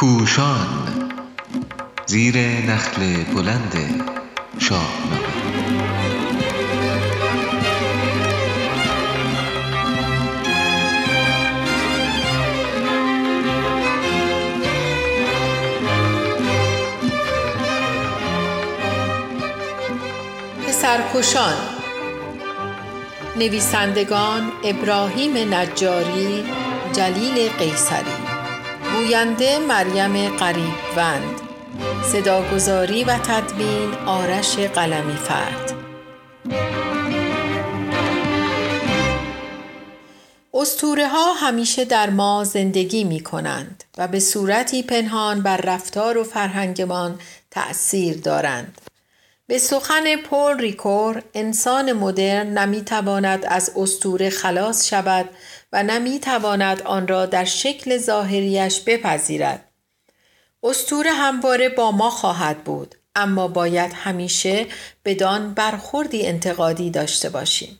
پوشان. زیر نخل بلند شاهنامه پسرکشان. نویسندگان ابراهیم نجاری جلیل قیصری. گوینده مریم قریبوند صداگذاری و تدوین آرش قلمی فرد استوره ها همیشه در ما زندگی می کنند و به صورتی پنهان بر رفتار و فرهنگمان تأثیر دارند. به سخن پول ریکور انسان مدرن نمی تواند از استوره خلاص شود و نمی تواند آن را در شکل ظاهریش بپذیرد. استوره همواره با ما خواهد بود اما باید همیشه بدان برخوردی انتقادی داشته باشیم.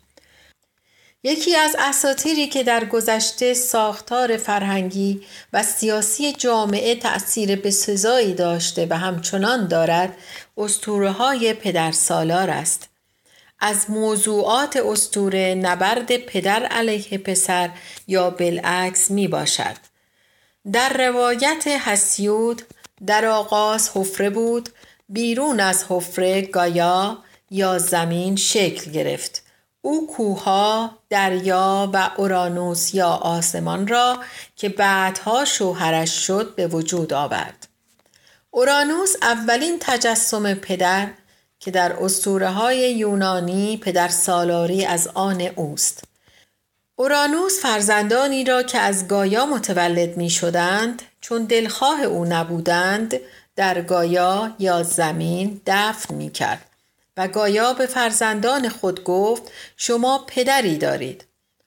یکی از اساتیری که در گذشته ساختار فرهنگی و سیاسی جامعه تأثیر بسزایی داشته و همچنان دارد استوره های پدر سالار است. از موضوعات استوره نبرد پدر علیه پسر یا بالعکس می باشد. در روایت حسیود در آغاز حفره بود بیرون از حفره گایا یا زمین شکل گرفت او کوها، دریا و اورانوس یا آسمان را که بعدها شوهرش شد به وجود آورد. اورانوس اولین تجسم پدر که در اسطوره های یونانی پدر سالاری از آن اوست. اورانوس فرزندانی را که از گایا متولد می شدند چون دلخواه او نبودند در گایا یا زمین دفن می کرد و گایا به فرزندان خود گفت شما پدری دارید.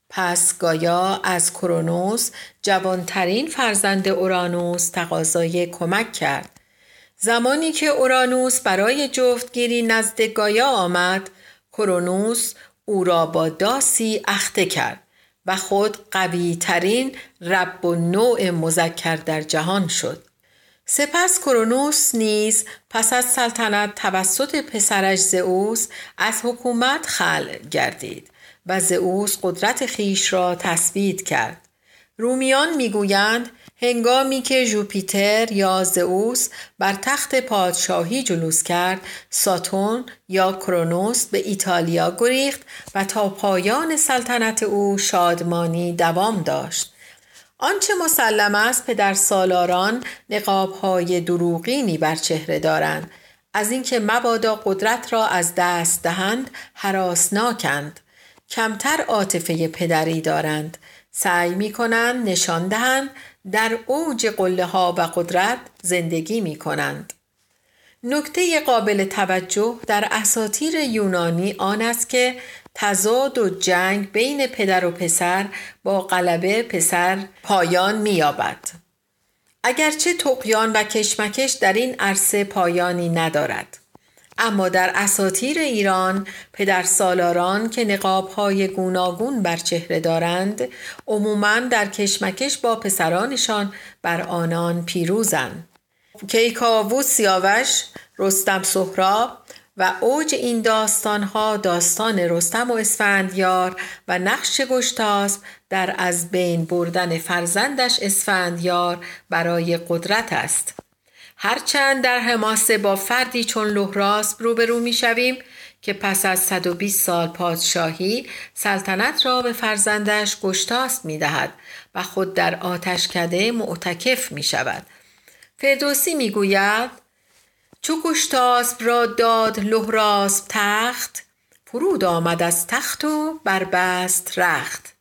پس گایا از کرونوس جوانترین فرزند اورانوس تقاضای کمک کرد. زمانی که اورانوس برای جفتگیری نزد گایا آمد، کرونوس او را با داسی اخته کرد و خود قوی ترین رب و نوع مذکر در جهان شد. سپس کرونوس نیز پس از سلطنت توسط پسرش زئوس از حکومت خلع گردید و زئوس قدرت خیش را تثبیت کرد. رومیان می‌گویند هنگامی که جوپیتر یا زئوس بر تخت پادشاهی جلوس کرد ساتون یا کرونوس به ایتالیا گریخت و تا پایان سلطنت او شادمانی دوام داشت. آنچه مسلم است پدر سالاران نقابهای دروغینی بر چهره دارند. از اینکه مبادا قدرت را از دست دهند حراسناکند کمتر عاطفه پدری دارند. سعی می کنند نشان دهند در اوج قله ها و قدرت زندگی می کنند. نکته قابل توجه در اساتیر یونانی آن است که تضاد و جنگ بین پدر و پسر با غلبه پسر پایان مییابد اگرچه تقیان و کشمکش در این عرصه پایانی ندارد اما در اساتیر ایران پدر سالاران که نقابهای گوناگون بر چهره دارند عموما در کشمکش با پسرانشان بر آنان پیروزند. کیکاووس سیاوش رستم سهراب و اوج این داستانها داستان رستم و اسفندیار و نقش گشتاسب در از بین بردن فرزندش اسفندیار برای قدرت است. هرچند در حماسه با فردی چون لحراس روبرو می شویم که پس از 120 سال پادشاهی سلطنت را به فرزندش گشتاس می دهد و خود در آتشکده معتکف می شود. فردوسی می گوید چو گشتاسب را داد لحراس تخت فرود آمد از تخت و بربست رخت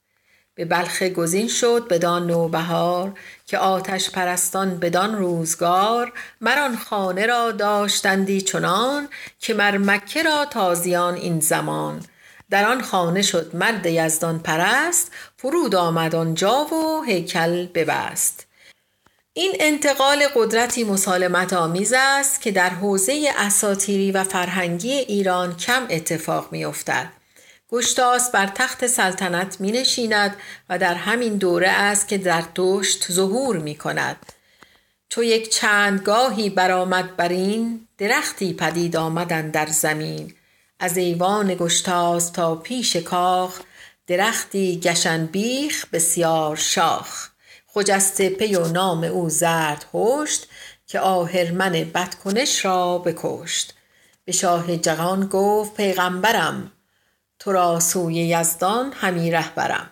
به بلخ گزین شد بدان نوبهار که آتش پرستان بدان روزگار مران خانه را داشتندی چنان که مر مکه را تازیان این زمان در آن خانه شد مرد یزدان پرست فرود آمد آنجا و هیکل ببست این انتقال قدرتی مسالمت آمیز است که در حوزه اساتیری و فرهنگی ایران کم اتفاق می افتد. گشتاس بر تخت سلطنت می نشیند و در همین دوره است که در دشت ظهور می کند. چو یک چندگاهی برآمد بر این درختی پدید آمدن در زمین. از ایوان گشتاس تا پیش کاخ درختی گشن بیخ بسیار شاخ. خجسته پی و نام او زرد هشت که آهرمن بدکنش را بکشت. به شاه جهان گفت پیغمبرم تو را سوی یزدان همی رهبرم.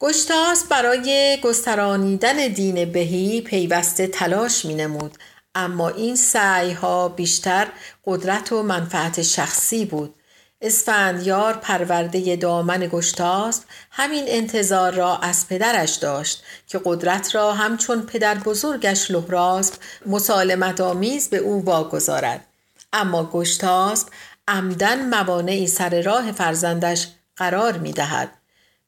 گشتاس برای گسترانیدن دین بهی پیوسته تلاش می نمود. اما این سعی ها بیشتر قدرت و منفعت شخصی بود. اسفندیار پرورده دامن گشتاس همین انتظار را از پدرش داشت که قدرت را همچون پدر بزرگش لحراسب مسالمت آمیز به او واگذارد. اما گشتاسب عمدن موانعی سر راه فرزندش قرار می دهد.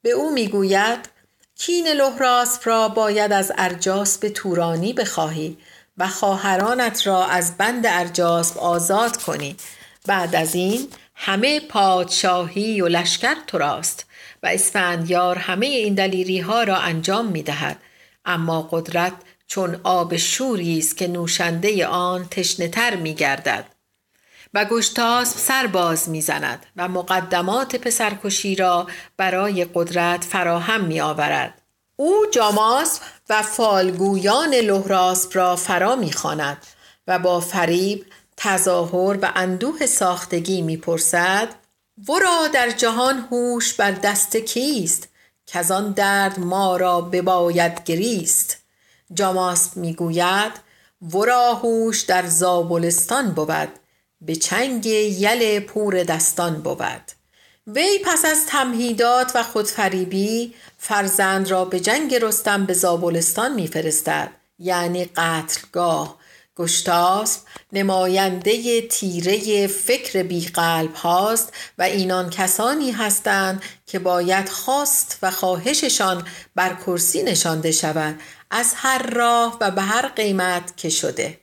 به او می گوید کین لحراسب را باید از ارجاسب تورانی بخواهی و خواهرانت را از بند ارجاسب آزاد کنی. بعد از این همه پادشاهی و لشکر تو راست و اسفندیار همه این دلیری ها را انجام می دهد اما قدرت چون آب شوری است که نوشنده آن تشنهتر می گردد و گشتاسب سر باز می‌زند و مقدمات پسرکشی را برای قدرت فراهم می آورد. او جاماسب و فالگویان لحراسب را فرا می‌خواند و با فریب تظاهر و اندوه ساختگی می‌پرسد ورا در جهان هوش بر دست کیست که آن درد ما را بباید گریست جاماسب می‌گوید ورا هوش در زابلستان بود به چنگ یل پور دستان بود. وی پس از تمهیدات و خودفریبی فرزند را به جنگ رستم به زابلستان میفرستد یعنی قتلگاه. گشتاسب نماینده تیره فکر بیقلب هاست و اینان کسانی هستند که باید خواست و خواهششان بر کرسی نشانده شود از هر راه و به هر قیمت که شده.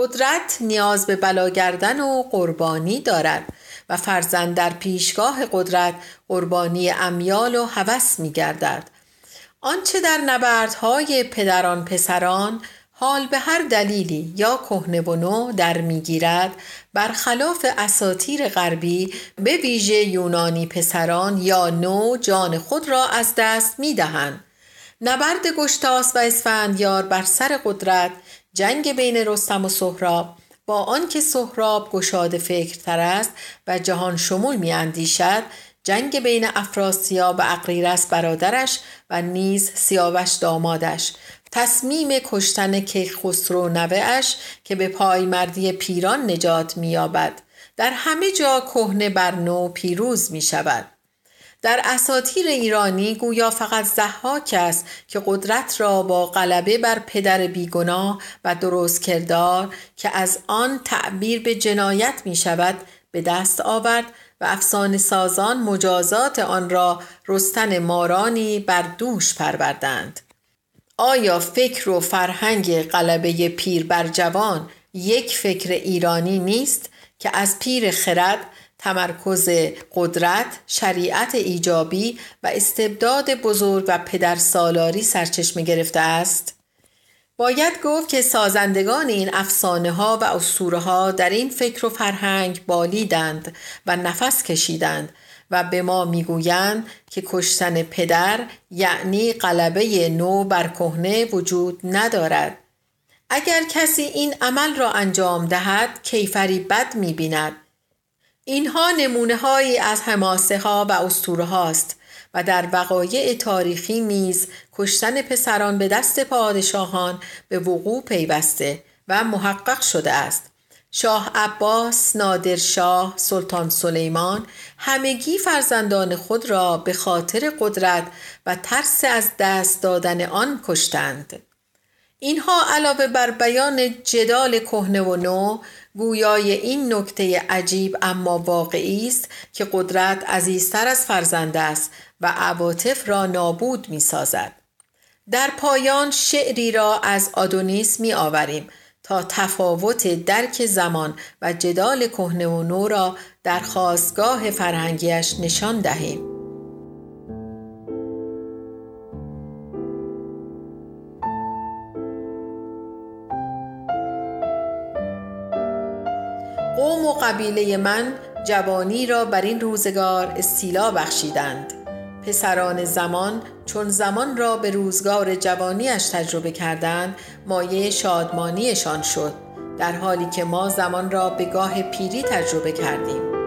قدرت نیاز به بلاگردن و قربانی دارد و فرزند در پیشگاه قدرت قربانی امیال و هوس می گردد. آنچه در نبردهای پدران پسران حال به هر دلیلی یا کهنه و نو در می‌گیرد برخلاف اساتیر غربی به ویژه یونانی پسران یا نو جان خود را از دست می‌دهند نبرد گشتاس و اسفندیار بر سر قدرت جنگ بین رستم و سهراب. با آنکه سهراب گشاد فکرتر است و جهان شمول می اندیشد جنگ بین افراسیاب و اقریرس برادرش و نیز سیاوش دامادش. تصمیم کشتن کیخسرو نوهاش که به پایمردی پیران نجات مییابد. در همه جا کهنه بر نو پیروز می شود. در اساطیر ایرانی گویا فقط زحاک است که قدرت را با غلبه بر پدر بیگناه و درست کردار که از آن تعبیر به جنایت می شود به دست آورد و افسانه سازان مجازات آن را رستن مارانی بر دوش پروردند. آیا فکر و فرهنگ غلبه پیر بر جوان یک فکر ایرانی نیست که از پیر خرد تمرکز قدرت، شریعت ایجابی و استبداد بزرگ و پدر سالاری سرچشمه گرفته است؟ باید گفت که سازندگان این افسانه ها و اسطوره ها در این فکر و فرهنگ بالیدند و نفس کشیدند و به ما می‌گویند که کشتن پدر یعنی قلبه نو بر کهنه وجود ندارد اگر کسی این عمل را انجام دهد کیفری بد می‌بیند اینها نمونه هایی از حماسه ها و اسطوره هاست و در وقایع تاریخی نیز کشتن پسران به دست پادشاهان به وقوع پیوسته و محقق شده است شاه عباس، نادرشاه، سلطان سلیمان همگی فرزندان خود را به خاطر قدرت و ترس از دست دادن آن کشتند. اینها علاوه بر بیان جدال کهنه و نو گویای این نکته عجیب اما واقعی است که قدرت عزیزتر از فرزند است و عواطف را نابود می سازد. در پایان شعری را از آدونیس می آوریم تا تفاوت درک زمان و جدال کهنه و نو را در خواستگاه فرهنگیش نشان دهیم – قوم و قبیله من جوانی را بر این روزگار استیلا بخشیدند. پسران زمان چون زمان را به روزگار جوانیش تجربه کردند مایه شادمانیشان شد در حالی که ما زمان را به گاه پیری تجربه کردیم.